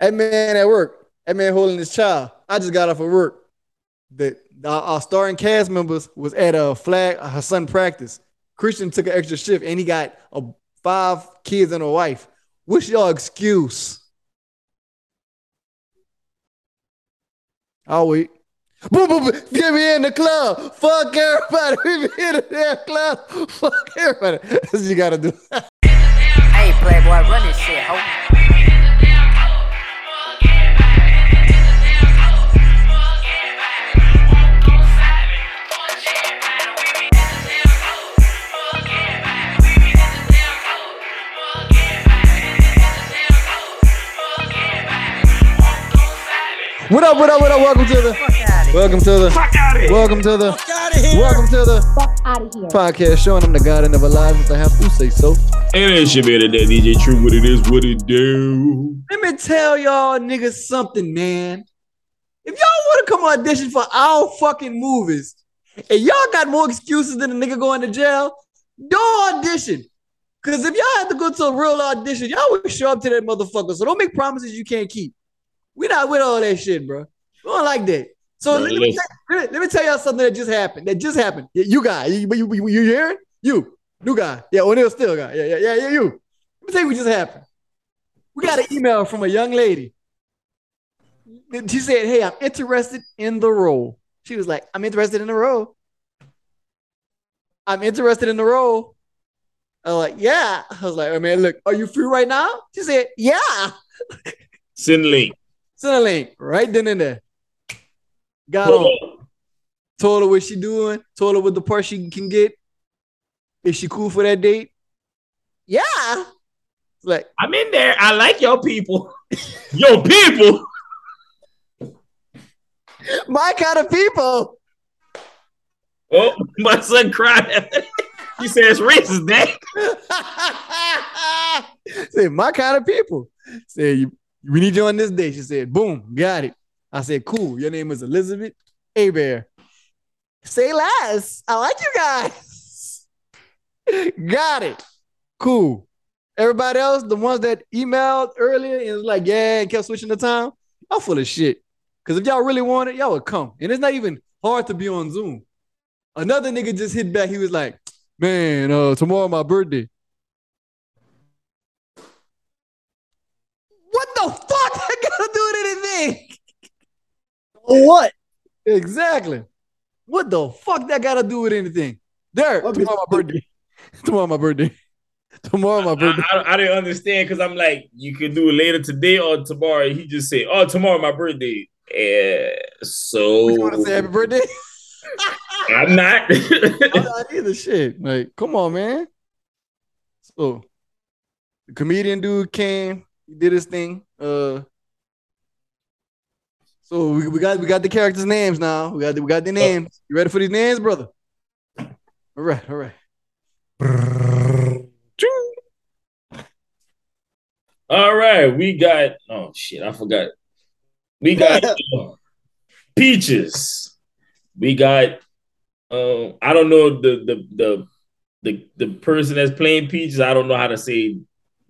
That man at work, that man holding his child. I just got off of work. The, our, our starring cast members was at a flag, uh, her son practice. Christian took an extra shift and he got a, five kids and a wife. What's your excuse? I'll wait. Boom, boom, boom. Get me in the club. Fuck everybody. Get me in the damn club. Fuck everybody. That's what you gotta do. hey, Playboy, run this shit, ho. What up, what up, what up? Welcome to the welcome to the welcome to the welcome to the Fuck out of here. podcast showing them the God that never lies if I have to say so. And it should be that DJ Truth what it is, what it do. Let me tell y'all niggas something, man. If y'all want to come audition for our fucking movies, and y'all got more excuses than a nigga going to jail, don't audition. Cause if y'all have to go to a real audition, y'all will show up to that motherfucker. So don't make promises you can't keep. We not with all that shit, bro. We don't like that. So let, me tell, let, me, tell y'all something that just happened. That just happened. You guy, you, you, you, you hearing? You, new guy. Yeah, O'Neal still guy. Yeah, yeah, yeah, yeah, you. Let me tell you what just happened. We got an email from a young lady. She said, Hey, I'm interested in the role. She was like, I'm interested in the role. I'm interested in the role. I was like, Yeah. I was like, oh, man, look, are you free right now? She said, Yeah. Send link. A link right then and there. Got on. Told her what she doing. Told her what the part she can get. Is she cool for that date? Yeah. like I'm in there. I like your people. your people. My kind of people. Oh, my son cried. he says racist, dad. Say my kind of people. Say you we need you on this day. She said, boom, got it. I said, cool. Your name is Elizabeth Bear. Say less. I like you guys. got it. Cool. Everybody else, the ones that emailed earlier and was like, yeah, and kept switching the time, I'm full of shit. Because if y'all really want it, y'all would come. And it's not even hard to be on Zoom. Another nigga just hit back. He was like, man, uh, tomorrow my birthday. What the fuck that gotta do with anything? What? Exactly. What the fuck that gotta do with anything? There, tomorrow my birthday. tomorrow my birthday. Tomorrow my birthday. I, I, I didn't understand because I'm like, you could do it later today or tomorrow. He just said, "Oh, tomorrow my birthday." Yeah, so you want to say happy birthday? I'm not. I'm not either. Shit, like, come on, man. So, the comedian dude came. He did his thing. Uh, so we, we got we got the characters' names now. We got the, we got the names. You ready for these names, brother? All right, all right. All right, we got. Oh shit, I forgot. We got uh, peaches. We got. Uh, I don't know the the the the the person that's playing peaches. I don't know how to say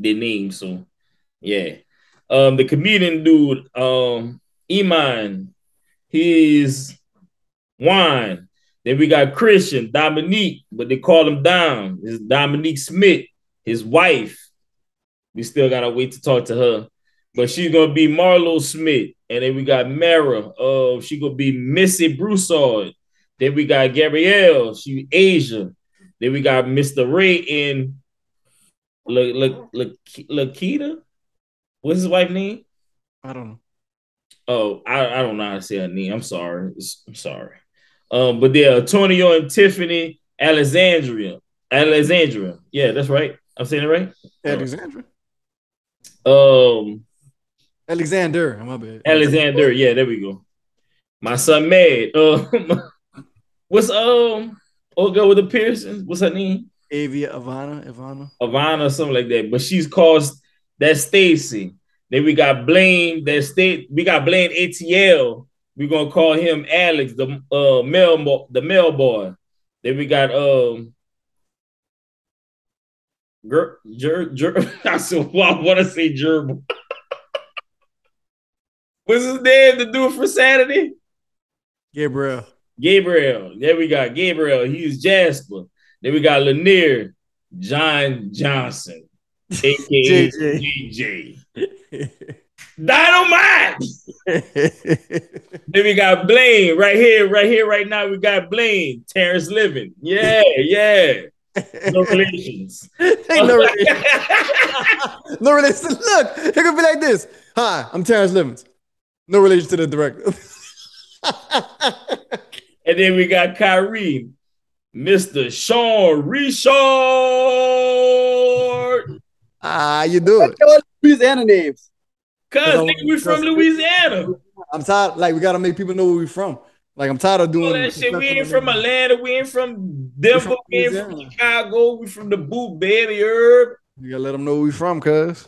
their name. So yeah. Um, the comedian dude, um, Iman, he's Juan. Then we got Christian, Dominique, but they call him Dom. Is Dominique Smith, his wife. We still gotta wait to talk to her. But she's gonna be Marlo Smith. And then we got Mara. Uh, she gonna be Missy Broussard. Then we got Gabrielle, she Asia. Then we got Mr. Ray in Lakita. What's his wife name? I don't know. Oh, I, I don't know how to say her name. I'm sorry. I'm sorry. Um, but they're Antonio and Tiffany Alexandria. Alexandria. Yeah, that's right. I'm saying it right. Alexandra. Um, Alexander. My bad. Alexander. Yeah, there we go. My son mad. Um, what's um old girl with the piercings? What's her name? Avia Ivana. Ivana. Ivana, something like that. But she's caused that's Stacy. Then we got Blaine. That state. We got Blaine ATL. We're gonna call him Alex, the uh mail the mail boy. Then we got um. Ger, ger, ger, I said, well, I want to say gerbil. What's his name? The dude for Saturday? Gabriel. Gabriel. There we got Gabriel. He's Jasper. Then we got Lanier, John Johnson, aka JJ. Dynamite. Then we got Blaine right here, right here, right now. We got Blaine, Terrence Living. Yeah, yeah. No relations. Ain't no relations. no relation. Look, it could be like this. Hi, I'm Terrence Livins. No relation to the director. and then we got Kyrie, Mr. Sean Richard. Ah, you do it. All Louisiana names. Cause nigga, we from Louisiana. I'm tired. Like we gotta make people know where we from. Like I'm tired of doing All that shit. We ain't from Atlanta. We ain't from Denver. We ain't from Chicago. We from the boot, baby. Herb. You gotta let them know where we from, cuz.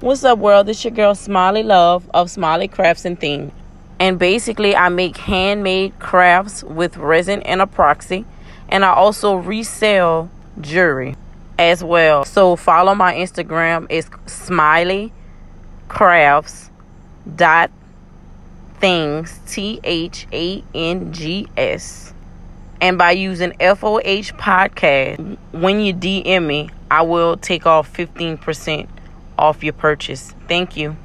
What's up, world? It's your girl Smiley Love of Smiley Crafts and Thangs. And basically, I make handmade crafts with resin and epoxy. And I also resell jewelry as well. So follow my Instagram. It's Smiley Crafts dot thangs T H A N G S. And by using FOH podcast, when you DM me, I will take off 15% off your purchase. Thank you.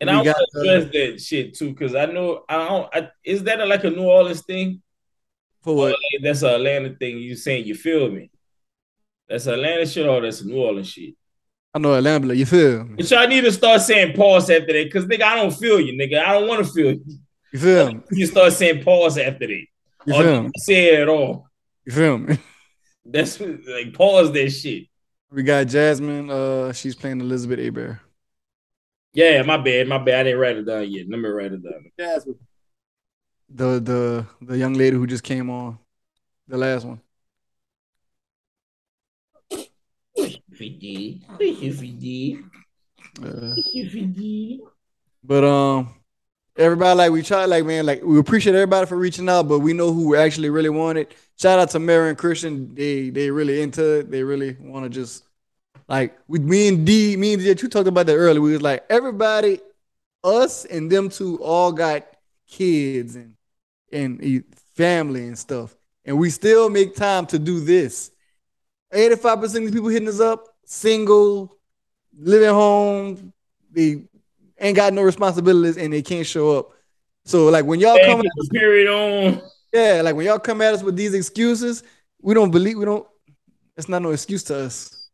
And We I want got, to address that shit too, because I know I don't. I, is that like a New Orleans thing? For Or what? like that's a Atlanta thing. You saying you feel me? That's Atlanta shit or that's New Orleans shit. I know Atlanta, but you feel me? But y'all need to start saying pause after that, because nigga, I don't feel you, nigga. I don't want to feel you. You feel me? You start saying pause after that. You or feel don't me? say it at all. You feel me? That's like pause that shit. We got Jasmine. Uh, she's playing Elizabeth Abear. Yeah, my bad, my bad. I didn't write it down yet. Let me write it down. Jasmine. The the the young lady who just came on, the last one. Uh, But um, everybody like we try like man like we appreciate everybody for reaching out, but we know who we actually really wanted. Shout out to Mary and Christian. They they really into it. They really want to just like with me and D, me and D, you talked about that earlier. We was like everybody, us and them two all got kids and and family and stuff, and we still make time to do this. Eighty-five percent of these people hitting us up, single, living home, they ain't got no responsibilities and they can't show up. So like when y'all come, put period on. yeah, like when y'all come at us with these excuses, we don't believe we don't. It's not no excuse to us.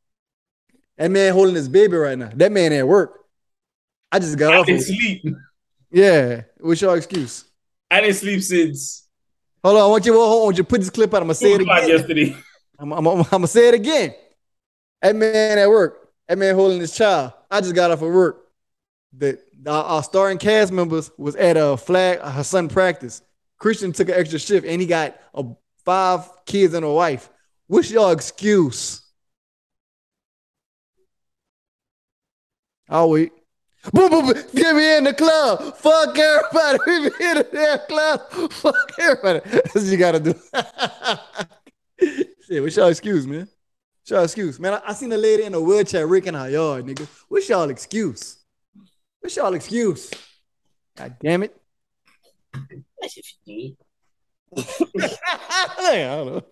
That man holding his baby right now. That man at work. I just got I off. Of, sleep. yeah, what's your excuse? I didn't sleep since Hold on, I want you. Hold on, you to put this clip out. I'm gonna say it again. yesterday. I'm, I'm, I'm, I'm gonna say it again. That man at work. That man holding his child. I just got off of work. The, our, our starring cast members was at a flag uh, her son practice. Christian took an extra shift and he got a five kids and a wife. What's your excuse? I'll wait. Boom, boom, boom. Get me in the club. Fuck everybody. Get me in the club. Fuck everybody. That's what you gotta do. Shit, what's y'all excuse, man? What's y'all excuse? Man, I, I seen a lady in a wheelchair raking her yard, nigga. What's y'all excuse? What's y'all excuse? God damn it. I don't know.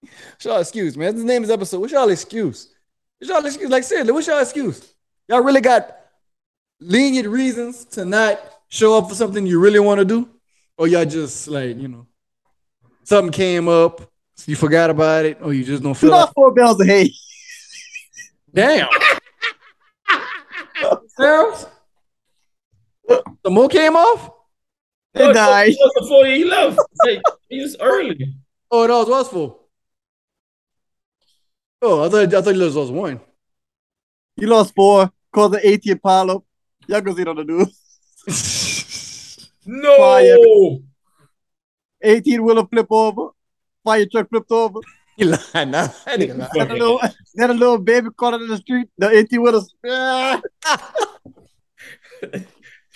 What's y'all excuse, man? This name is episode. What's y'all excuse? What's y'all excuse? Like seriously, what's y'all excuse? Y'all really got lenient reasons to not show up for something you really want to do? Or y'all just like, you know, something came up, so you forgot about it, or you just don't Two feel like four bells of hay. Damn. Sarah? The more came off? They died. It was before he left. Like, he was early. Oh, that was what's for? Oh, I thought I thought it was one. You lost four. called the 18 pile up. Y'all gonna see it on the news. No. Fire. 18 wheeler flip over. Fire truck flipped over. He lied now. That nigga lied. Then a little, then a little baby caught it in the street. The 18 wheeler. Ah.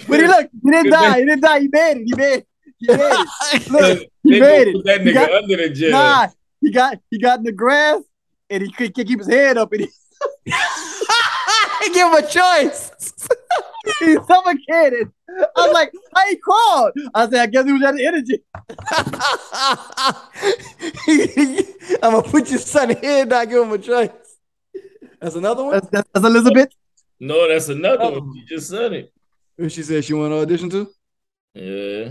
But he look, he didn't die. He didn't die. He made it. He made it. He made it. Look, he They made gonna it. put that He nigga got- under the jail. Nah, he got he got in the grass and he couldn't keep his head up and he he give him a choice. He suffocated. I was like, I ain't crawled. I said, I guess he was out of energy. I'm gonna put your son here, not give him a choice. That's another one. That's, that's, that's Elizabeth. No, that's another Oh. one. You just said it. Who She said she want to audition too. Yeah.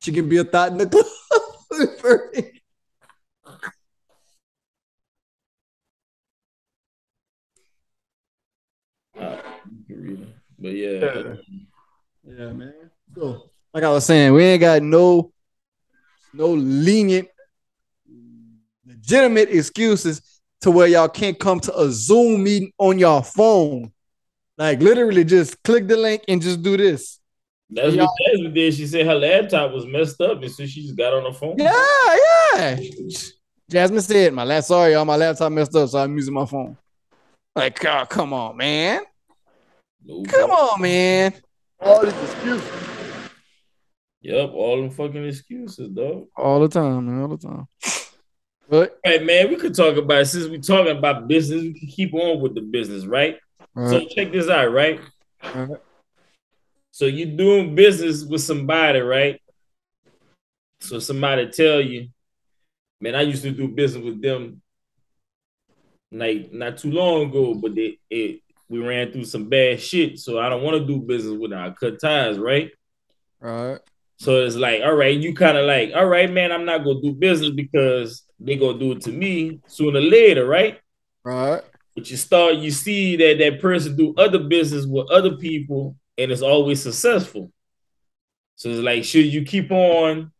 She can be a thought in the club. Uh, you can read it. But yeah. Yeah, man. So, like I was saying, we ain't got no no lenient, legitimate excuses to where y'all can't come to a Zoom meeting on your phone. Like literally, just click the link and just do this. That's Y'all- what Jasmine did. She said her laptop was messed up, and so she just got on the phone. Yeah, yeah. Jasmine said, "My last sorry, y'all, my laptop messed up, so I'm using my phone." Like, oh, come on, man. No Come on, man. All these excuses. Yep, all them fucking excuses, dog. All the time, man. All the time. But All right, man, we could talk about since we talking about business, we can keep on with the business, right? So check this out, right? Alright. So you're doing business with somebody, right? So somebody tell you, man, I used to do business with them like not too long ago, but they it, we ran through some bad shit. So I don't want to do business with them. I cut ties, right? all right. So it's like, all right, you kind of like, all right, man, I'm not gonna do business because they gonna do it to me sooner or later, right? All right. But you start, you see that that person do other business with other people, and it's always successful. So it's like, should you keep on?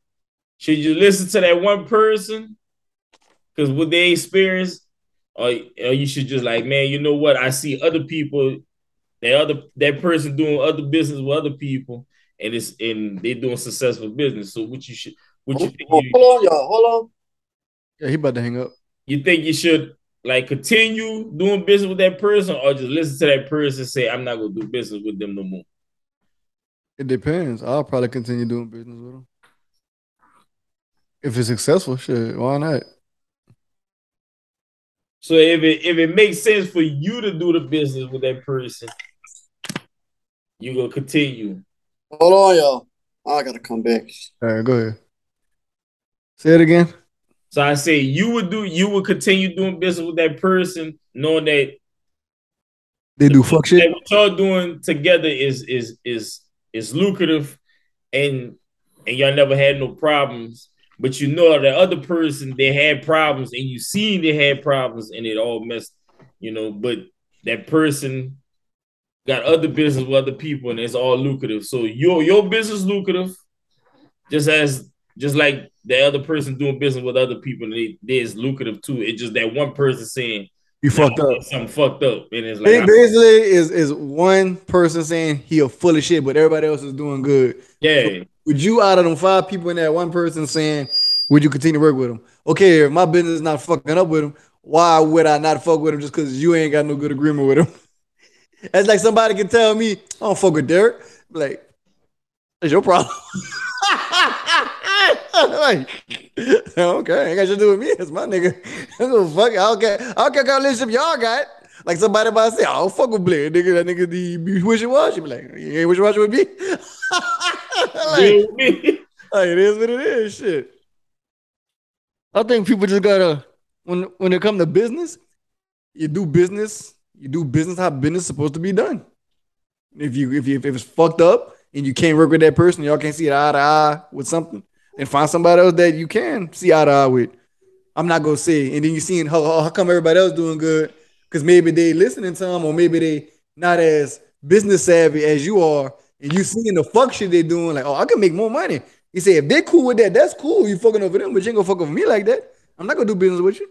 Should you listen to that one person because what they experience, or, or you should just like, man, you know what? I see other people, that other that person doing other business with other people, and it's and they doing successful business. So what you should, what you think Hold you, on, y'all. Hold on. Yeah, he about to hang up. you think you should like continue doing business with that person or just listen to that person say i'm not gonna do business with them no more It depends. I'll probably continue doing business with them If it's successful, shit, why not? So if it if it makes sense for you to do the business with that person you gonna continue Hold on, y'all. I gotta come back. All right, go ahead. Say it again. so i say you would do you would continue doing business with that person knowing that They do fuck shit. what y'all doing together is is is is lucrative and and y'all never had no problems but you know the other person they had problems and you seen they had problems and it all messed you know but that person got other business with other people and it's all lucrative so your your business lucrative just as just like the other person doing business with other people and it, it's lucrative too it's just that one person saying You fucked up. something fucked up and it's I like think basically is is one person saying he a full of shit, but everybody else is doing good. yeah Would you out of them five people in that one person saying, would you continue to work with him? Okay, if my business is not fucking up with him, why would I not fuck with him just because you ain't got no good agreement with him? That's like somebody can tell me, I don't fuck with Derek. Like, that's your problem. like, okay, ain't got shit to do with me. It's my nigga. I don't fuck. I don't care. I don't relationship y'all got. Like somebody might say, I don't fuck with Blair. Nigga, that nigga the be wishy washy. Be like, you ain't wishy washy with me. like, with me. like, it is what it is. Shit. I think people just gotta when when it come to business, you do business. You do business how business is supposed to be done. If you if you if it's fucked up and you can't work with that person, y'all can't see eye to eye with something, and find somebody else that you can see eye to eye with. I'm not gonna say, and then you seeing how, how come everybody else doing good because maybe they listening to them or maybe they not as business savvy as you are, and you seeing the fuck shit they doing. Like, oh, I can make more money. He say if they cool with that, that's cool. You fucking over them, but you ain't gonna fuck over me like that. I'm not gonna do business with you,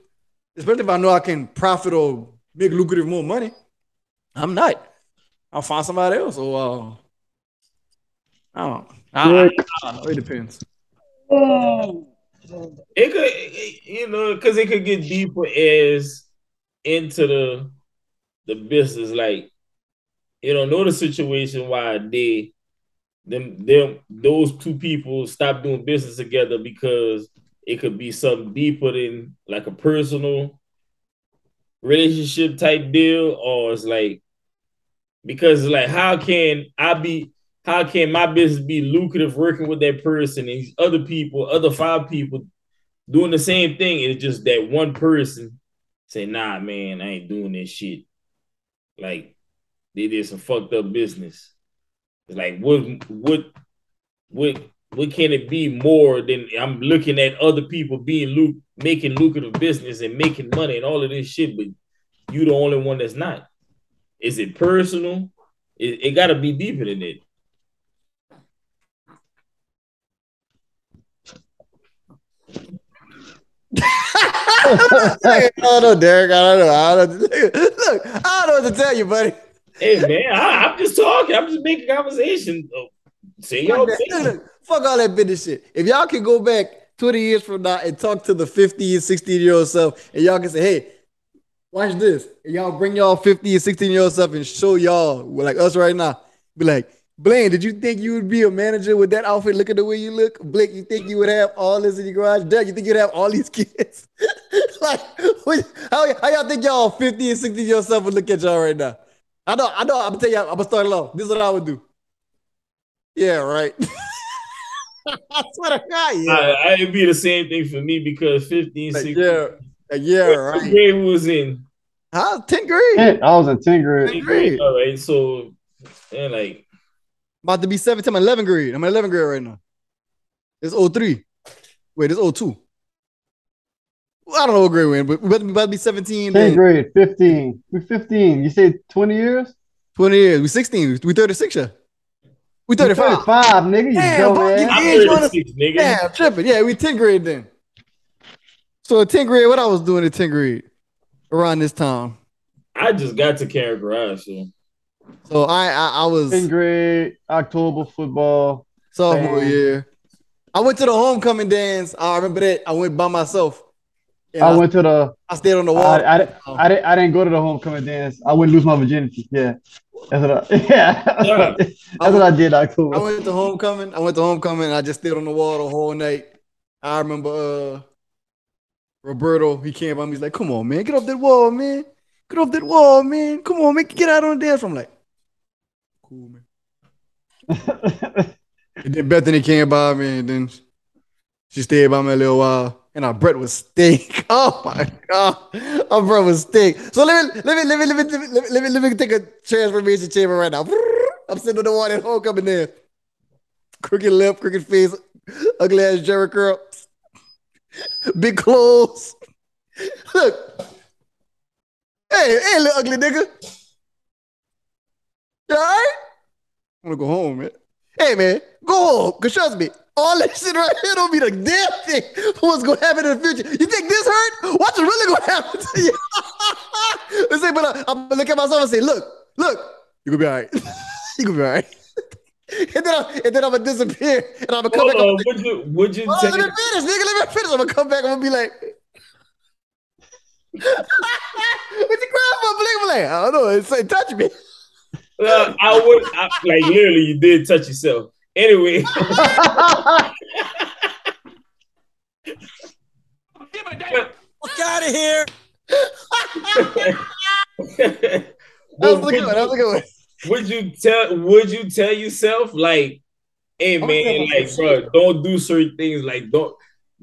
especially if I know I can profit or make lucrative more money. I'm not. I'll find somebody else. Or uh, I don't. I, I, I don't know. It depends. It could, it- you know, because it could get deeper as into the the business. Like, you don't know the situation why they them them those two people stop doing business together because it could be something deeper than like a personal relationship type deal, or it's like because it's like how can I be how can my business be lucrative working with that person and these other people, other five people doing the same thing? It's just that one person say, nah, man, I ain't doing this shit. Like they did some fucked up business. It's like what what what what can it be more than I'm looking at other people being luc making lucrative business and making money and all of this shit, but you the only one that's not. Is it personal? It, it gotta be deeper than I don't know, Derek. I don't know. I don't know. Look, I don't know what to tell you, buddy. Hey man, I, am just talking. I'm just making conversation. Oh, Fuck, y'all that. opinion. Look, look, fuck all that business shit. If y'all can go back 20 years from now and talk to the 50 and 16 year old self, and y'all can say, hey, watch this. And y'all bring y'all 50 and 16 year old self and show y'all, like us right now, be like, Blaine, did you think you would be a manager with that outfit? Look at the way you look. Blake, you think you would have all this in your garage? Doug, you think you'd have all these kids? like, how, how y'all think y'all 50 and 60 year old self would look at y'all right now? I know, I know, I'm gonna tell you, I'm gonna start it off. This is what I would do. Yeah, right. I swear to God, yeah. I, it'd be the same thing for me because 15, Like, 16. yeah, like, yeah, What right. grade we was in? Huh? 10th grade. I was in 10th grade. 10th grade. All right, so and like About to be 17, I'm in 11th grade. I'm in 11th grade right now. It's 03. Wait, it's 02. I don't know what grade we're in, but we're about to be, about to be 17. 10th then grade, 15. We're 15. You say 20 years? 20 years. We 16. We 36, yeah. We You 35. 35, nigga. You Damn, bro, you- I'm Yeah, 36, nigga. Yeah, I'm tripping. Yeah, we 10th grade then. So in 10th grade, what I was doing in 10th grade around this time. I just got to Carry Garage, so So I I, I was in grade, October football. sophomore Damn. year. I went to the homecoming dance. I remember that. I went by myself. I I, went to the. I stayed on the wall. I, I, I, didn't, I didn't go to the homecoming dance. I wouldn't lose my virginity. Yeah. That's what I, yeah. That's, what, I, that's what I did October. I went to homecoming. I went to homecoming. I just stayed on the wall the whole night. I remember uh Roberto. He came by me. He's like, "Come on, man, get off that wall, man. Get off that wall, man. Come on, man, get out on the dance." I'm like, "Cool, man." And then Bethany came by me, and then she stayed by me a little while. And our bread was steak. Oh my god, our bread was steak. So let me let me let me let me let me let me, let me, me take a transformation chamber right now. I'm sitting on the water at homecoming there. Crooked lip, crooked face, ugly ass Jheri curl, big clothes. Look, hey, hey, little ugly nigga. You all right? I'm gonna go home, man. Hey man, go home. Cause trust me, all that shit right here don't be the damn thing what's gonna happen in the future. You think this hurt? What's really gonna happen to you? Let's say, but uh, I'm gonna look at myself and say, look, look, you gonna be all right. you gonna be all right. and then I, and then I'm gonna disappear and I'm gonna come Hold back. on, I'm like, would you would you on, tell let me finish, nigga. Let me finish. I'm gonna come back. I'm gonna be like, what you crying for? I'm like, I don't know. It's like touch me. Uh, I would I, like literally you did touch yourself. Anyway, Fuck out of here. That but was a good one. That was a would, good one. would you tell would you tell yourself like, hey man, telling like myself. bro, don't do certain things. Like don't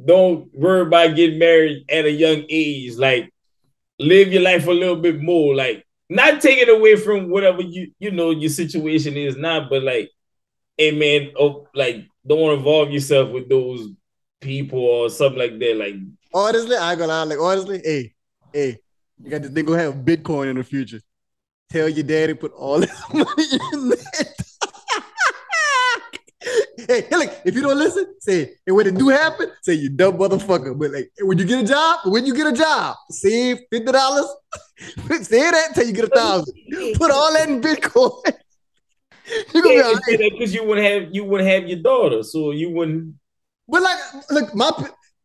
don't worry about getting married at a young age. Like live your life a little bit more. Like not taking away from whatever you you know your situation is not, but like, hey man, oh like don't involve yourself with those people or something like that. Like Honestly, I gonna. Like honestly, hey, hey, you got this gonna have Bitcoin in the future. Tell your daddy put all this money in it. Hey, hey, look, if you don't listen, say, and when it do happen, say you dumb motherfucker. But like when you get a job, when you get a job, save fifty dollars. say that till you get a thousand. Put all that in Bitcoin. you gonna be all right. because you wouldn't have you wouldn't have your daughter, so you wouldn't. But like, look, my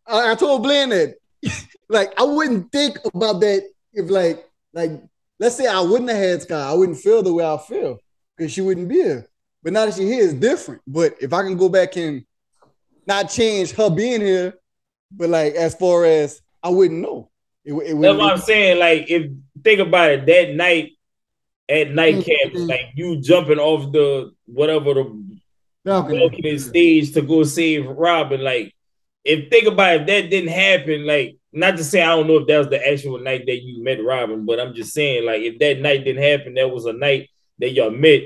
I, I told Blaine that like I wouldn't think about that if like like let's say I wouldn't have had Sky, I wouldn't feel the way I feel because she wouldn't be here. But now that she's here, it's different. But if I can go back and not change her being here, but like as far as I wouldn't know. It, it, That's what I'm saying. Like, if think about it, that night at night Mm, camp, like you jumping off the whatever the balcony stage to go save Robin. Like, if think about it, if that didn't happen, like, not to say I don't know if that was the actual night that you met Robin, but I'm just saying, like, if that night didn't happen, that was a night that y'all met,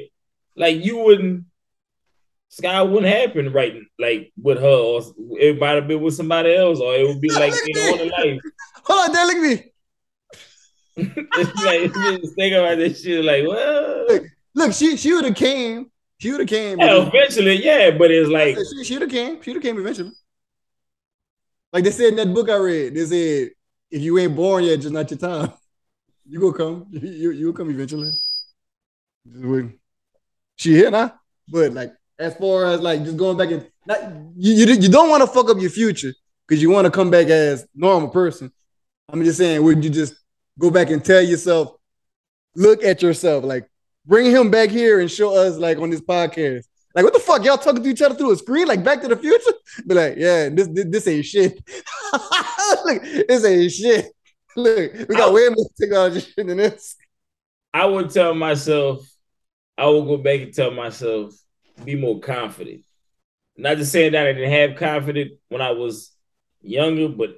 like, you wouldn't. Sky wouldn't happen right like with her, or it might have been with somebody else, or it would be like in on the life. Hold on, Dad, look at me. it's like just think about this shit like well Look, Look, she she would have came. She would have came. yeah, eventually, yeah, but it's like she, she would have came. She would have came eventually. Like they said in that book I read, they said if you ain't born yet, just not your time. You gonna come. You you you'll come eventually. Just waiting. She here now, but like as far as like just going back and not you you, you don't want to fuck up your future because you want to come back as normal person. I'm just saying, would you just go back and tell yourself, look at yourself, like bring him back here and show us like on this podcast. Like, what the fuck? Y'all talking to each other through a screen, like Back to the Future? Be like, yeah, this this, this ain't shit. Look, this ain't shit. Look, we got way more technology than this. I would tell myself, I will go back and tell myself, be more confident. Not just saying that I didn't have confidence when I was younger, but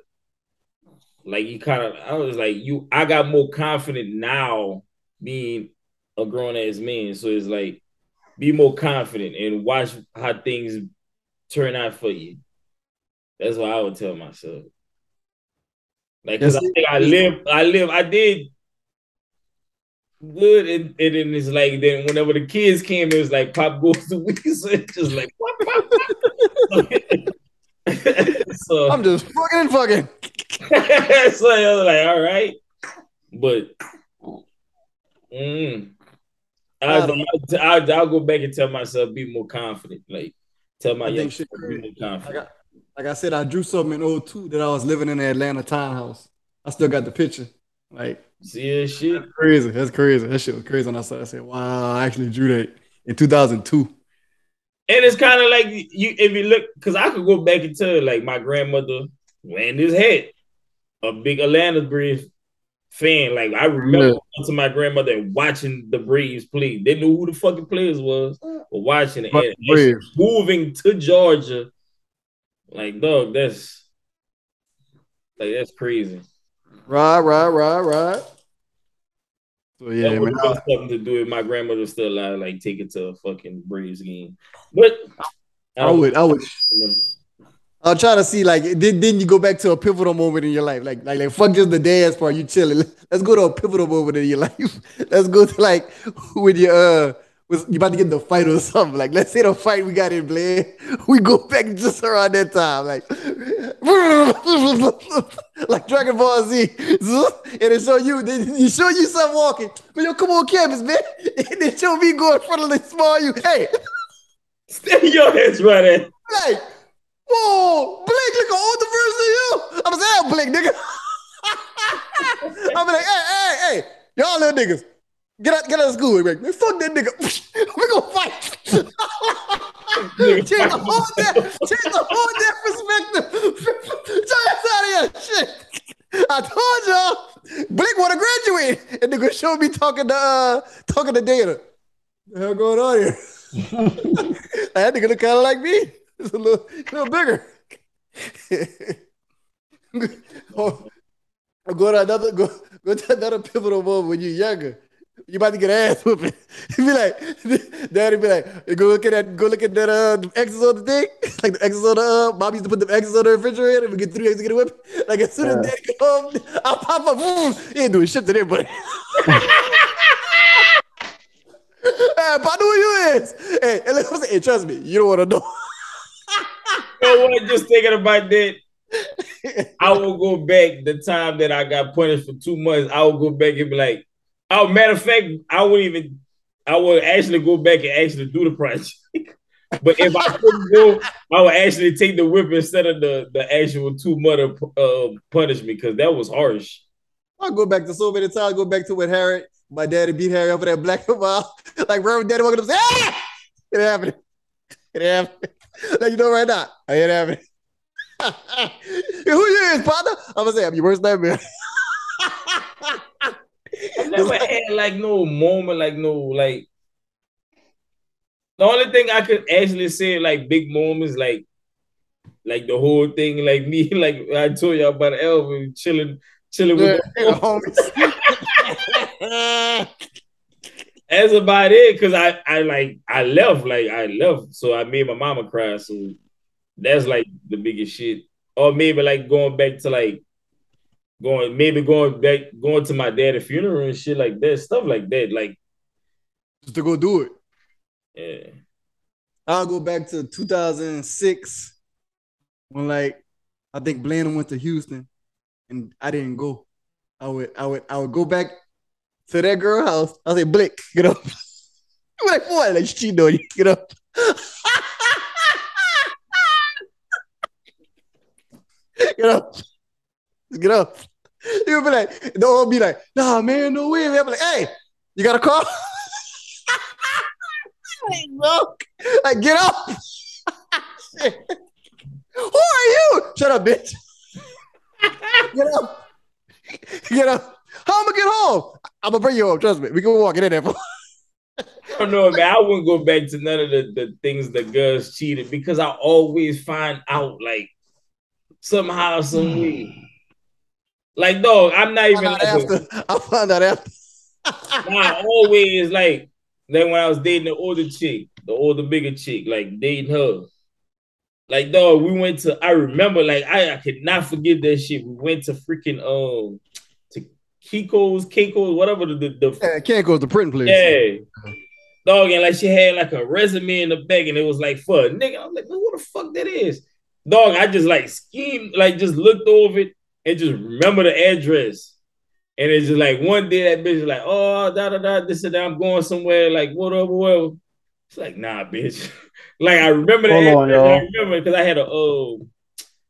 like you kind of, I was like, you, I got more confident now being a grown ass man. So it's like, be more confident and watch how things turn out for you. That's what I would tell myself. Like, cause I it. think I live, I live, I did good, and, and then it's like then whenever the kids came, it was like pop goes to it's just like pop, pop, pop. so I'm just fucking and fucking. so I was like, all right, but mm, I, I, I'll, I'll go back and tell myself be more confident, like tell my young shit be more Like confident. I, like I said, I drew something in 02 that I was living in the Atlanta townhouse. I still got the picture. Like See that shit? that's crazy. That's crazy. That shit was crazy. And I said, I said, wow, I actually drew that in 2002. And it's kind of like you if you look, because I could go back and tell like my grandmother wearing this hat, a big Atlanta Braves fan. Like I remember Yeah. to my grandmother and watching the Braves play. They knew who the fucking players was, but watching it Fucking and moving to Georgia. Like dog, that's like that's crazy. Right, right, right, right. So yeah, that would man. have been something to do if my grandmother was still alive, like take it to a fucking Braves game. But I would, I would. know, I'll try to see like then, then you go back to a pivotal moment in your life. Like like like fuck just the dance part, you chilling. Let's go to a pivotal moment in your life. Let's go to like with your uh was you about to get in the fight or something. Like let's say the fight we got in Blair. We go back just around that time. Like like Dragon Ball Z. And it show you they, you show you some walking. But yo, come on campus, man. And they show me go in front of the small you. Hey, stay your heads right there. like, whoa, Blake, look an older version of you. I'm saying, Blake, nigga. I'm like, hey, hey, hey, y'all little niggas, get out, get out of school, man. Man, Fuck that nigga. we gonna fight. change the whole damn, change the whole damn perspective. Try out of here, shit. I told y'all, Blake want to graduate, and the nigga show me talking to uh talking to data. The hell going on here? that nigga look kind of like me. It's a little, little bigger. oh, go to another go, go to another pivotal moment when you're younger. You about to get ass whooping. You be like, daddy be like, go look at that, go look at that uh the X's on the thing. like the X's on the uh mom used to put the X's on the refrigerator and we get three eggs to get a whip. Like as soon as daddy get home, I'll pop up, boom, he ain't doing shit to them, but Hey, if I know who you is. Hey, and let me say, hey, trust me, you don't want to know. You know what? Just thinking about that, I will go back the time that I got punished for two months. I will go back and be like, oh, matter of fact, I would even, I would actually go back and actually do the project. but if I couldn't go, I would actually take the whip instead of the the actual two mother uh, punishment because that was harsh. I'll go back to so many times. Go back to when Harry, my daddy beat Harry up for that black football. Like Reverend Daddy walking up say, ah! It happened. It happened. Let you know right now. It happened. Who you is, partner? I'm gonna say I'm your worst nightmare. I never had like no moment, like no like. The only thing I could actually say like big moments, like like the whole thing, like me, like I told y'all about Elvin chilling, chilling with. Yeah, the- homies. That's about it. Cause I, I like I left, like I left. So I made my mama cry. So that's like the biggest shit. Or maybe like going back to like going maybe going back going to my dad's funeral and shit like that. Stuff like that. Like Just to go do it. yeah. I'll go back to 2006 when like I think Blandon went to Houston and I didn't go. I would I would I would go back to that girl house. I'll say, Blick, get up. I'm like, what? Like she know you get up. get up. Get up. You'll be like, they'll be like, nah, man, no way. Man. I'm like, hey, you got a car? like. Like, get up. Who are you? Shut up, bitch. get up. Get up. How am I get home? I'm gonna bring you home. Trust me. We can walk it in there. I don't know, man. I wouldn't go back to none of the, the things the girls cheated because I always find out like somehow, some hmm. way. Like, dog, I'm not even like out after. I found that out after. Nah, always like then when I was dating the older chick, the older bigger chick, like dating her. Like dog, we went to. I remember, like I, I could not forget that shit. We went to freaking um to Kiko's, Keiko's, whatever the the, the Yeah, can't go to the print place. yeah. Dog, and like she had like a resume in the bag, and it was like for a nigga. I'm like, man, what the fuck that is? Dog, I just like schemed, like just looked over it and just remember the address. And it's just like one day that bitch is like, oh, da da da, this and that, I'm going somewhere, like whatever, whatever. It's like, nah, bitch. like I remember the Hold address, y'all. I remember because I had a uh,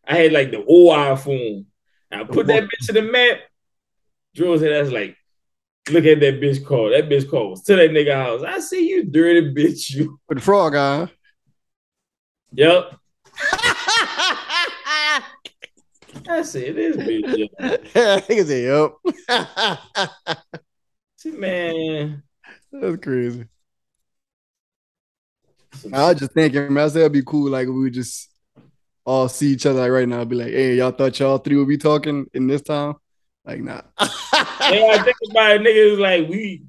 I had like the old iPhone. And I put that bitch to the map. Drew said that's like Look at that bitch call. That bitch call was to that nigga house. I see you dirty bitch. You. With the frog eye. Yep. I said this bitch. Yeah, nigga said, yep. See, man. That's crazy. I was just thinking, man, I said it'd be cool, like we would just all see each other like right now, be like, hey, y'all thought y'all three would be talking in this time? Like, nah. Yeah, I think about it, nigga. It's like we,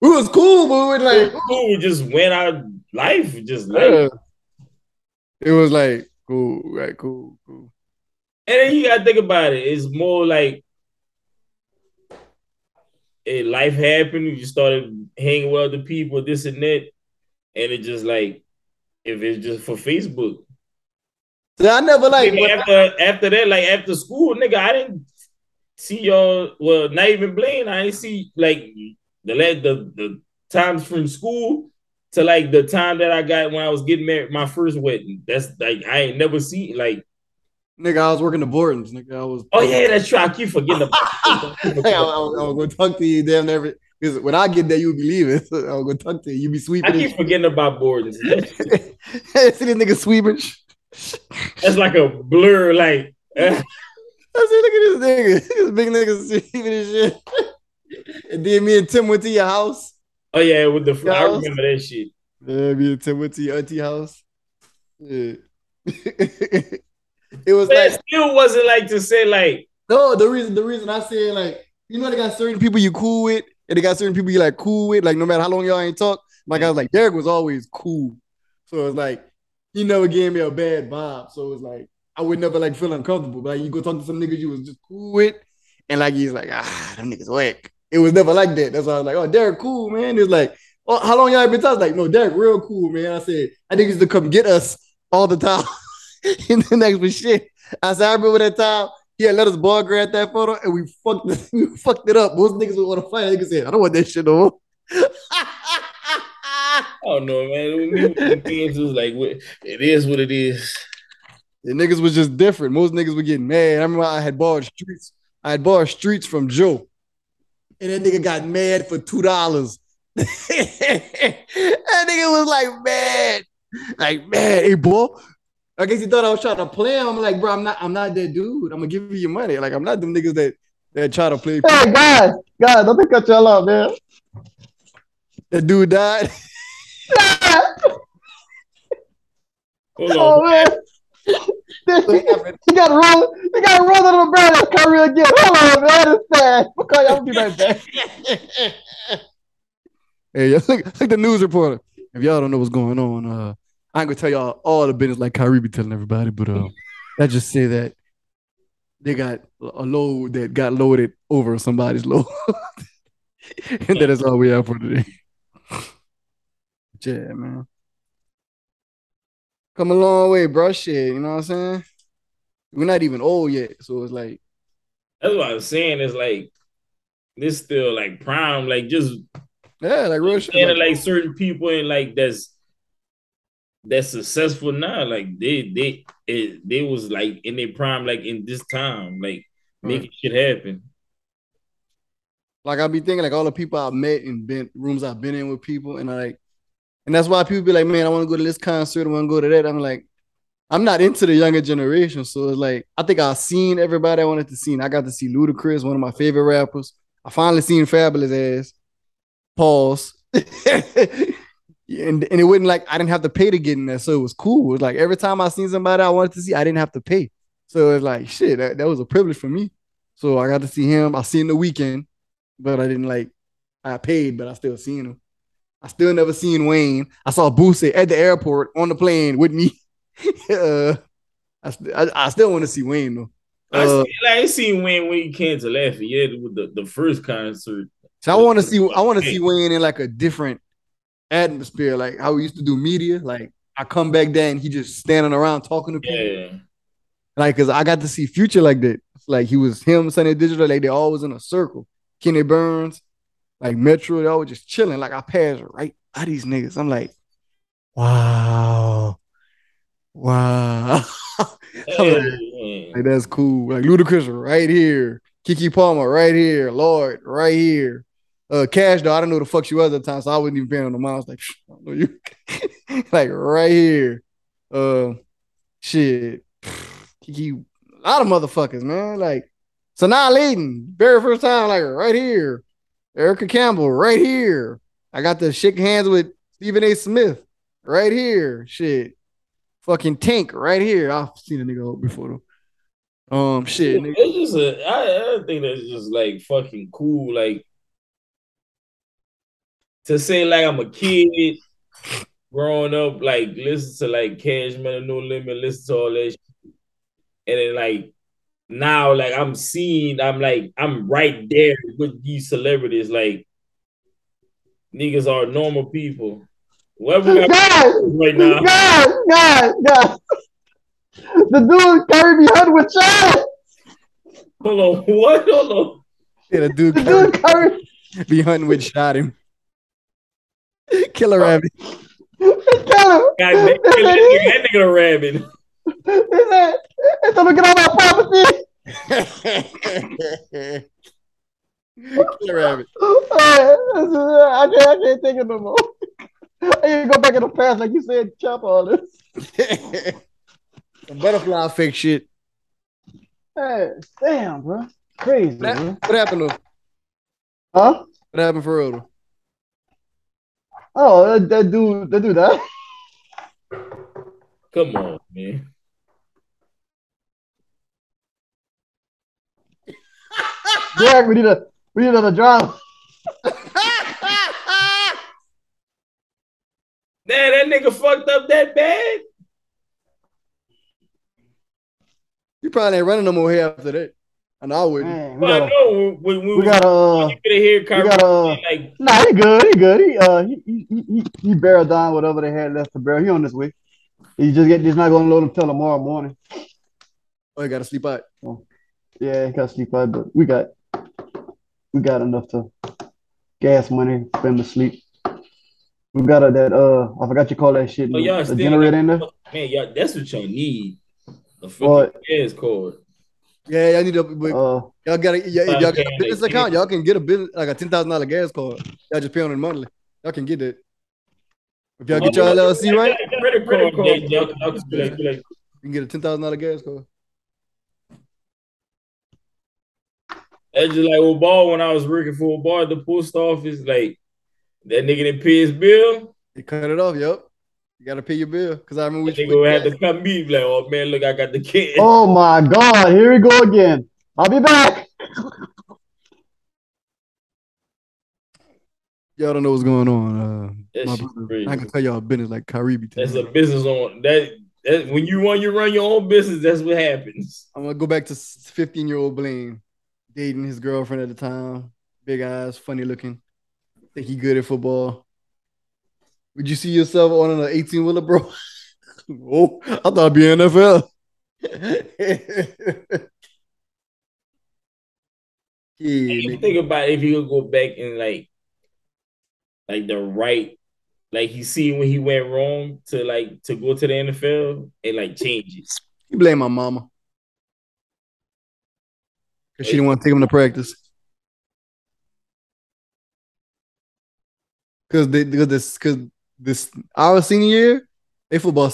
we was cool, but we were like, cool. We just went our life, just yeah. like. it was like, cool, right, cool, cool. And then you gotta think about it. It's more like a life happened. You started hanging with other people, this and that, and it just like if it's just for Facebook. I never like, after after that, like after school, nigga, I didn't see y'all. Well, not even Blaine. I didn't see like the the the times from school to like the time that I got when I was getting married, my first wedding. That's like I ain't never seen like. Nigga, I was working the Bortons, nigga. I was. Oh yeah, that's true. I keep forgetting about. Keep I, I, was- I was gonna talk to you damn never. Because when I get there, you'll be leaving. So I was gonna talk to you. You be sweeping. I keep forgetting about. That's, See this nigga sweeping. that's like a blur. Like. I said, look at this nigga. This big nigga sweeping and shit. and then me and Tim went to your house. oh yeah, with the I Yes. remember that shit. Yeah, me and Tim went to your auntie house. Yeah. it was But it like still wasn't like to say like no. The reason, the reason I said like you know they got certain people you cool with, and they got certain people you like cool with. Like no matter how long y'all ain't talk. Like I was like Derek was always cool, so it's like he never gave me a bad vibe. So it's like I would never like feel uncomfortable. But like you go talk to some niggas you was just cool with, and like he's like ah them niggas whack. It was never like that. That's why I was like oh Derek cool man. It's like oh how long y'all been talking? Like no Derek real cool man. I said I think he's to come get us all the time. and the next was shit. I said I remember that time. He had let us ball grab that photo and we fucked it, we fucked it up. Most niggas would want to fight. Niggas said, I don't want that shit no more. I don't know, man. With me, with the games was like it is what it is. The niggas was just different. Most niggas were getting mad. I remember I had borrowed streets. I had borrowed streets from Joe. And that nigga got mad for two dollars. that nigga was like mad. Like, man, hey boy. I guess he thought I was trying to play him. I'm like, bro, I'm not, I'm not that dude. I'm gonna give you your money. Like, I'm not them niggas that that try to play. Hey, guys, guys, don't cut y'all off, man. That dude died. Hold oh on. man. he got rolled. He got rolled under the ground and Kyrie again. Hold on, man. That is sad. Okay, I'll be right back. Hey, look, look the news reporter. If y'all don't know what's going on, uh, I ain't gonna tell y'all all the business like Kyrie be telling everybody, but uh, I just say that they got a load that got loaded over somebody's load, and that is all we have for today. yeah, man. Come a long way, bro. Shit, you know what I'm saying? We're not even old yet, so it's like, That's what I'm saying. Is like this still like prime, like just yeah, like real shit. and like- like certain people and like that's that's successful now. Like they they it, they was like in their prime, like in this time, like hmm. making shit happen. Like I be thinking like all the people I've met and been rooms I've been in with people, and I like, and that's why people be like, man, I want to go to this concert, I want to go to that. I'm like, I'm not into the younger generation, so it's like I think I've seen everybody I wanted to see. And I got to see Ludacris, one of my favorite rappers. I finally seen Fabolous ass. Pause. and, and it wasn't like I didn't have to pay to get in there, so it was cool. It was like every time I seen somebody I wanted to see, I didn't have to pay. So it's like shit, that, that was a privilege for me. So I got to see him. I seen the Weeknd but I didn't like. I paid, but I still seen him. I still never seen Wayne. I saw Boosie at the airport on the plane with me. uh, I, st- I, I still want to see Wayne though. I, Uh, see, like, I seen Wayne when he came to Lafayette with the, the first concert. So I want to see. I want to see Wayne in like a different atmosphere, like how we used to do media. Like I come back there and he just standing around talking to people. Yeah, Like, cause I got to see Future like that. Like he was him, Sonny Digital. Like they always in a circle. Kenny Burns, like Metro, they always just chilling. Like I passed right by these niggas. I'm like, wow, wow. Like, like, that's cool. Like Ludacris right here, Keke Palmer right here, Lord right here. Uh, Cash though, I don't know who the fuck she was at the time, so I wasn't even paying on the mind. I was like, I don't know you. like right here. Uh, shit. Keke, a lot of motherfuckers, man. Like Sanaa Lathan, very first time, like right here. Erica Campbell, right here. I got to shake hands with Stephen A. Smith, right here. Shit. Fucking Tank, right here. I've seen a nigga before though. Um, shit. nigga. It's just a, I, I think that's just like fucking cool. Like to say like I'm a kid growing up, like listen to like Cash Money No Limit, listen to all that shit. And then like now, like I'm seeing, I'm like, I'm right there with these celebrities. Like niggas are normal people. Whatever we got Guys, right now. guys, guys, guys. The dude Kyrie be hunting with Chad. Hold on, what? Hold on. Yeah, the dude The dude Kyrie be hunting with shot him. Killer rabbit. kill him. God, damn, that, nigga, that nigga a rabbit. He said, "It's time to get on my property." Killer rabbit. I can't, I can't take it no more. I ain't go back in the past like you said, chop all this. Some butterfly fake shit. Hey, damn, bro, crazy, What, man. what happened though? Huh? What happened for real though? Oh, that, that dude, that dude, that. Come on, man. Greg, we need a, we need another drama. Damn, that nigga fucked up that bad. You probably ain't running no more hair after that. I know I wouldn't. Man, we Well, gotta, know when, when we gotta, uh, you could hear Kyrie gotta, uh, like nah, he good, he good. He, uh, he, he, he, he- he barreled down whatever they had left to barrel. He on this week. He just get, he's not gonna load him till tomorrow morning. Oh, you gotta sleep out. Yeah, he gotta sleep out, but we got, we got enough to gas money for him to sleep. We got a, that, uh, I forgot you call that shit, Oh, y'all the still generator in there. man, y'all, that's what y'all need. A fucking gas cord. Yeah, y'all need to. But Uh, y'all gotta. Yeah, if y'all got a business like, account, y'all can get a business like a ten thousand dollar gas card. Y'all just pay on it monthly. Y'all can get that. If y'all get your LLC right, you Credit card. Yeah, y'all can- y'all can be like- be like, can get a ten thousand dollar gas card. That's just like old ball when I was working for a bar at the post office. Like that nigga didn't pay his bill. You cut it off, yep. You gotta pay your bill. Cause I remember That we nigga would have to come meet like, oh man, look, I got the kid. Oh my God, here we go again. I'll be back. y'all don't know what's going on. Uh, my brother. I can tell y'all business like Kyrie be telling That's a business on that. That when you want you run your own business, that's what happens. I'm gonna go back to 15 year old Blaine dating his girlfriend at the time. Big eyes, funny looking. Think he good at football. Would you see yourself on an 18 wheeler, bro? oh, I thought I'd be NFL. yeah, you think about if you could go back and like, like the right, like he see when he went wrong to like to go to the NFL and like change it. You blame my mama. Cause she didn't want to take him to practice. Cause they because this cause this our senior year, they football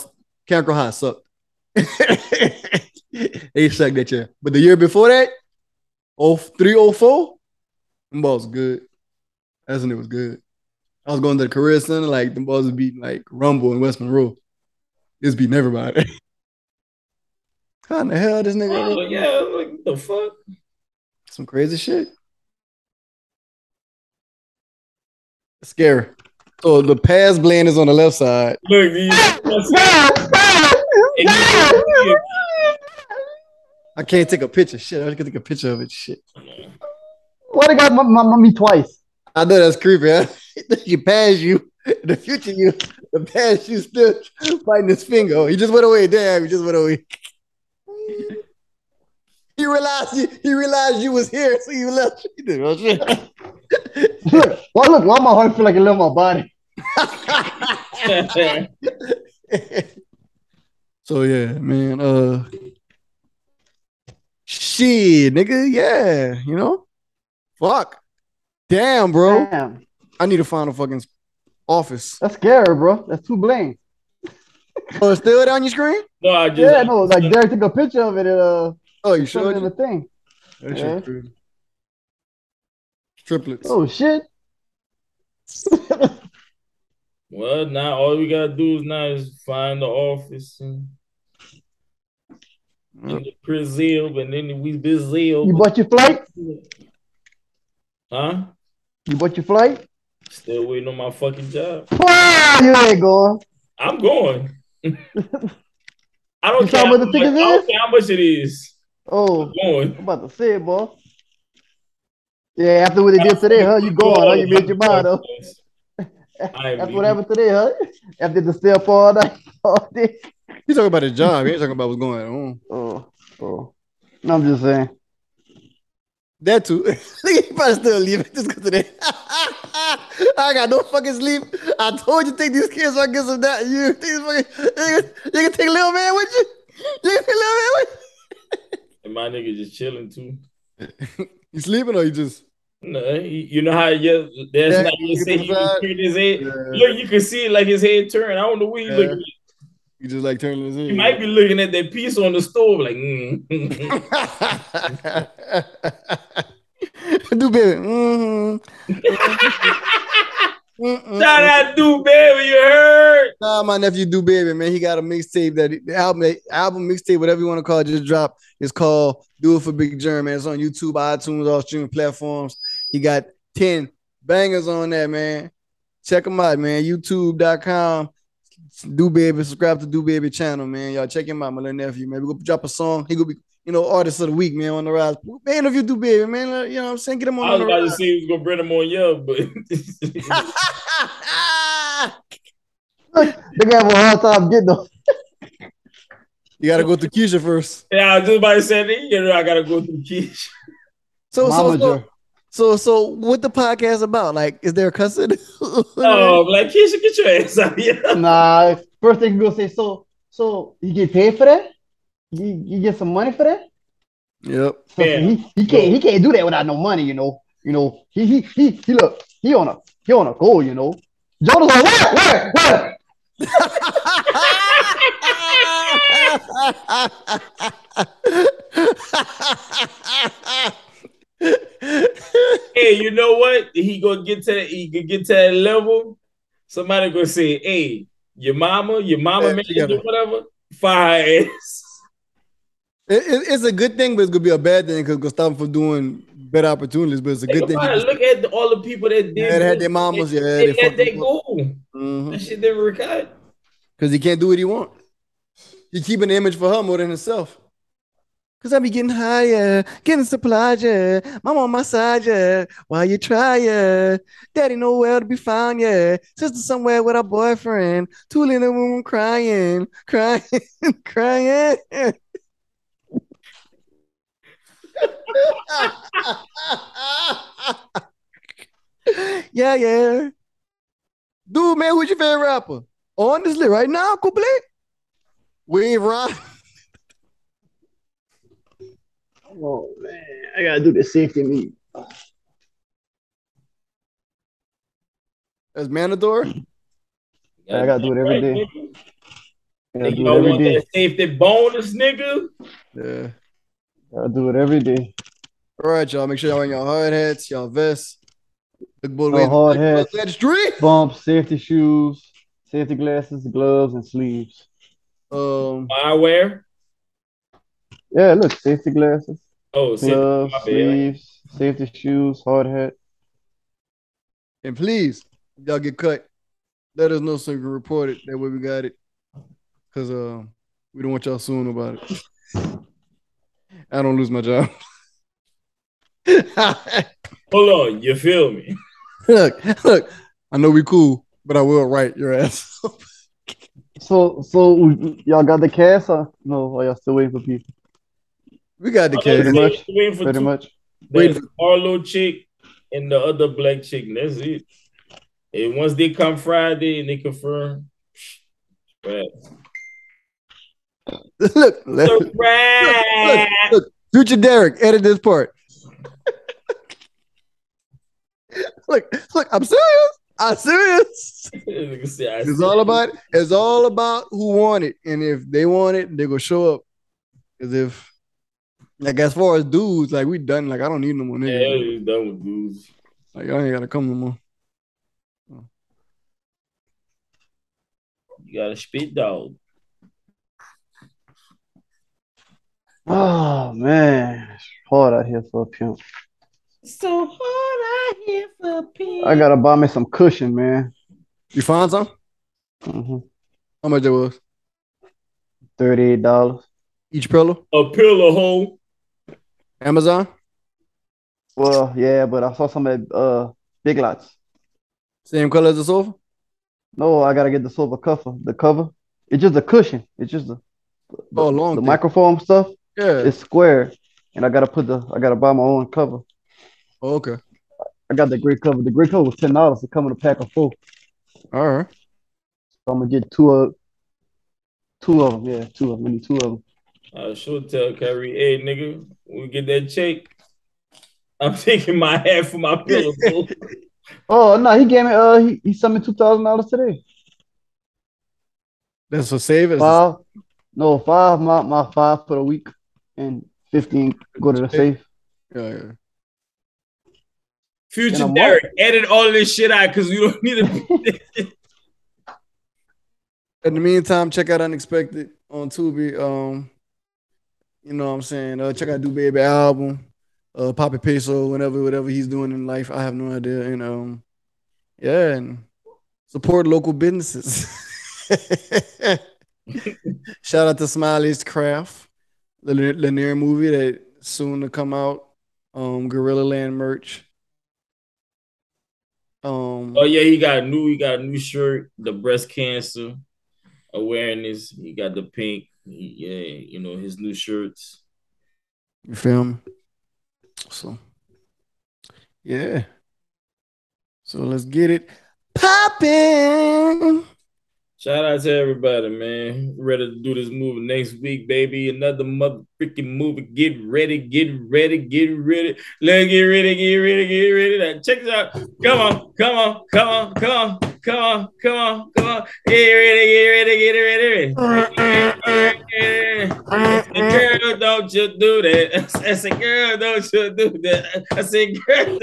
Carencro High sucked. they sucked that year. But the year before that, oh three oh four, them balls good. That's when it was good. I was going to the career center, like the balls was beating like Rummel and West Monroe. It's beating everybody. How in the hell this nigga? Oh, yeah, like what the fuck. Some crazy shit. Scary. So the pass blend is on the left side. Look, these, I can't take a picture. Shit, I can take a picture of it. Shit. Why they got my, my, my me twice? I know that's creepy. Huh? you pass you. In the future, you the pass you still fighting his finger. Oh, he just went away. Damn, he just went away. He realized you, he realized you was here, so you left. He did, oh, shit. Look, why look, why my heart feel like it left my body? so yeah, man. Uh, shit, nigga. Yeah, you know. Fuck. Damn, bro. Damn, I need to find a fucking office. that's scary, bro. That's too blamed. Oh, it's still down your screen? no, I just Yeah, no, like Derek took a picture of it and uh, Oh, you put it sure? in the thing. That Yeah. shit crazy. Triplets. Oh shit. Well, now all we gotta do is now is find the office and, and the Brazil, and then we Brazil. You bought your flight? Huh? You bought your flight? Still waiting on my fucking job. Wow, you ain't going. I'm going. I don't You care how what the much, I don't care how much it is. Oh, I'm going. I'm about to say it, boy. Yeah, after what they did today, huh? You going, huh? You made your mind up. That's what happened today, huh? After the stay up all night, all day. He's talking about his job. He ain't talking about what's going on. Oh, oh. No, I'm just saying. That too. he probably still leaving just because of that. I got no fucking sleep. I told you take these kids so I get some that. You, these fucking, you, can, you can take little man with you. You can take a little man with And my nigga just chilling too. you. You sleeping or you just? No, he- you know how yeah, that's Yeah, not you he say he turned his head. Yeah. Look, you can see it like his head turned. I don't know what he Yeah. looking at. You just like turning his head. He might be looking at that piece on the stove, like, mm. Do baby. Mm-hmm. Mm-mm. Shout out to baby, you heard? Nah, my nephew do baby, man. He got a mixtape that the album, album mixtape, whatever you want to call it, just dropped. It's called Do It for Big Germ, man. It's on YouTube, iTunes, all streaming platforms. He got 10 bangers on there, man. Check him out, man. YouTube.com. Do baby, subscribe to Do Baby channel, man. Y'all check him out, my little nephew, man. We go drop a song. He gonna be, you know, artist of the week, man, on the rise. Man, if you Do Baby, man. Uh, you know what I'm saying? Get him on I was the about to rise. say he was gonna bring him on yo, but They gonna have a hard time getting them. you gotta go through Keisha first. yeah, I was just about to say you know, I gotta go through Kish. So, so, so, Momager. so, so, what the podcast about? Like, is there a cussing? Oh, like Keisha, get your ass out here. Nah, first thing you gonna say, so, so you get paid for that? You, you get some money for that? Yep. So Yeah. he, he can't he can't do that without no money, you know. You know, he he he he look, he on a he on a goal, you know. Jonah's like, where, where, where? hey, you know what? He gonna get to that. He could get to that level. Somebody gonna say, "Hey, your mama, your mama, Yeah, man, she gotta- whatever." Fire ass. It- it- it's a good thing, but it's gonna be a bad thing because it's gonna stop them from doing better opportunities. But it's a good thing. Look at all the people that did. Yeah, they had their mamas, yeah, they, they had their goal. Mhm. That shit didn't work out. Cause he can't do what he want. He keeping the image for her more than himself. Cause I be getting higher, getting supply, yeah. Mama on my side, yeah. While you try, yeah. Daddy nowhere to be found, yeah. Sister somewhere with her boyfriend. Two in the room crying, crying, crying. yeah, yeah. Dude, man, who's your favorite rapper? Honestly, right now, complete. We ain't rock. Oh man, I gotta do the safety meet. That's Manador. I gotta do it every Right, day. nigga. I gotta do y'all it every want day. that safety bonus, nigga? Yeah. Gotta do it every day. All right, y'all. Make sure y'all wearing your hard hats, y'all vests. Look both No ways. hard hats. That street. Bumps, safety shoes, safety glasses, gloves, and sleeves. Um, I wear. Yeah, look, safety glasses, Oh, gloves, my bad. sleeves, safety shoes, hard hat. and please, if y'all get cut, let us know so we can report it. That way we got it. Cause uh, we don't want y'all suing about it. I don't lose my job. Hold on, you feel me? look, look. I know we cool, but I will write your ass. So, so y'all got the cast or no? Or y'all still waiting for people? we got the cast. Pretty case. much. Waiting for Pretty two. much. Wait The Arlo chick and the other black chick. That's it. And once they come Friday and they confirm, right. look, look, surprise. look, future Derek, edit this part. look, look, I'm serious. I'm serious. It's all about it's all about who want it, and if they want it, they gonna show up. Cause if like as far as dudes, like we done, like I don't need no more Niggas. Yeah, you done with dudes. Like y'all ain't gotta come no more. You got a spit dog. Oh man, it's hard out here for a pimp. So hard out here for people. I gotta buy me some cushion, man. You find some? hmm How much it was? Thirty-eight dollars. Each pillow? a pillow hole. Amazon? Well, yeah, but I saw some at uh Big Lots. Same color as the sofa? No, I gotta get the silver cover. The cover. It's just a cushion. It's just the the, Oh, long the thing. microfoam stuff. Yeah. It's square, and I gotta put the. I gotta buy my own cover. Oh, okay. I got the gray cover. The gray cover was ten dollars. It come in a pack of four. All right. So I'm gonna get two of two of them. Yeah, two of them. I need two of them. I should tell Kyrie, hey nigga, when we get that check, I'm taking my hat for my pillow. Oh no, he gave me. Uh, he, he sent me two thousand dollars today. That's for savings. Five. No, five. My my five for the week, and fifteen go to the safe. Yeah, yeah. Future Derek, edit all this shit out because we don't need to. In the meantime, check out Unexpected on Tubi. Um, you know what I'm saying? Uh, check out Do Baby album, uh, Poppy Peso, whenever whatever he's doing in life. I have no idea. And um, yeah, and support local businesses. Shout out to Smiley's Craft, the Lanier- Lanier movie that soon to come out. Um, Guerilla Land merch. Um, oh yeah, he got a new, he got a new shirt, the breast cancer awareness. He got the pink. He- yeah, you know his new shirts. You feel me? So, yeah. So let's get it popping. Shout out to everybody, man. Ready to do this movie next week, baby. Another mother freaking movie. Get ready, get ready, get ready. Let's get ready, get ready, get ready. Now, check this out. Come on, come on, come on, come on. come on, come on, come on. Get ready, get ready, get ready, get ready. Girl, don't you do that. I said, girl, don't you do that. I said, girl.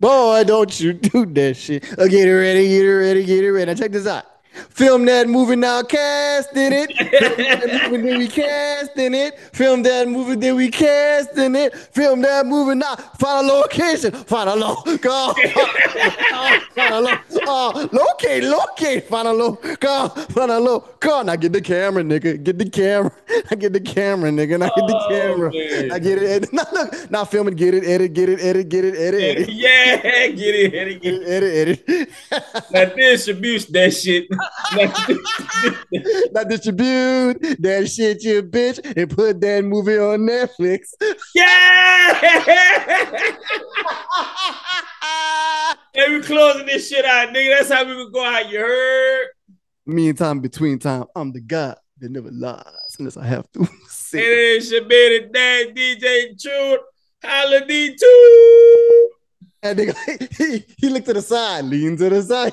Boy, don't you do that shit. Uh, get it ready, get it ready, get it ready. Now check this out. Film that movie now, cast in it. Film that movie, then we cast in it. Film that movie, then we cast in it. Film that movie now. Find a location. Find a lo. Go. Find a lo. Uh, locate, locate. Find a lo. Go. Find a lo. Go. Now get the camera, nigga. Get the camera. I get the camera, nigga. Now get the Oh, camera. man. I get it. Edit. Now look. Now film it. Get it. Edit. Get it. Edit. Get it. Edit. Edit. Yeah, get it, get it, get Edit. it. Edit. edit. Now distribute that shit. Now distribute that shit, you bitch, and put that movie on Netflix. yeah! hey, we closing this shit out, nigga. That's how we would go out. You heard? Meantime, between time, I'm the God that never lies unless I have to. And say. it's your baby dad, DJ Truth. Holla D2. And nigga, he, he looked to the side, leaned to the side.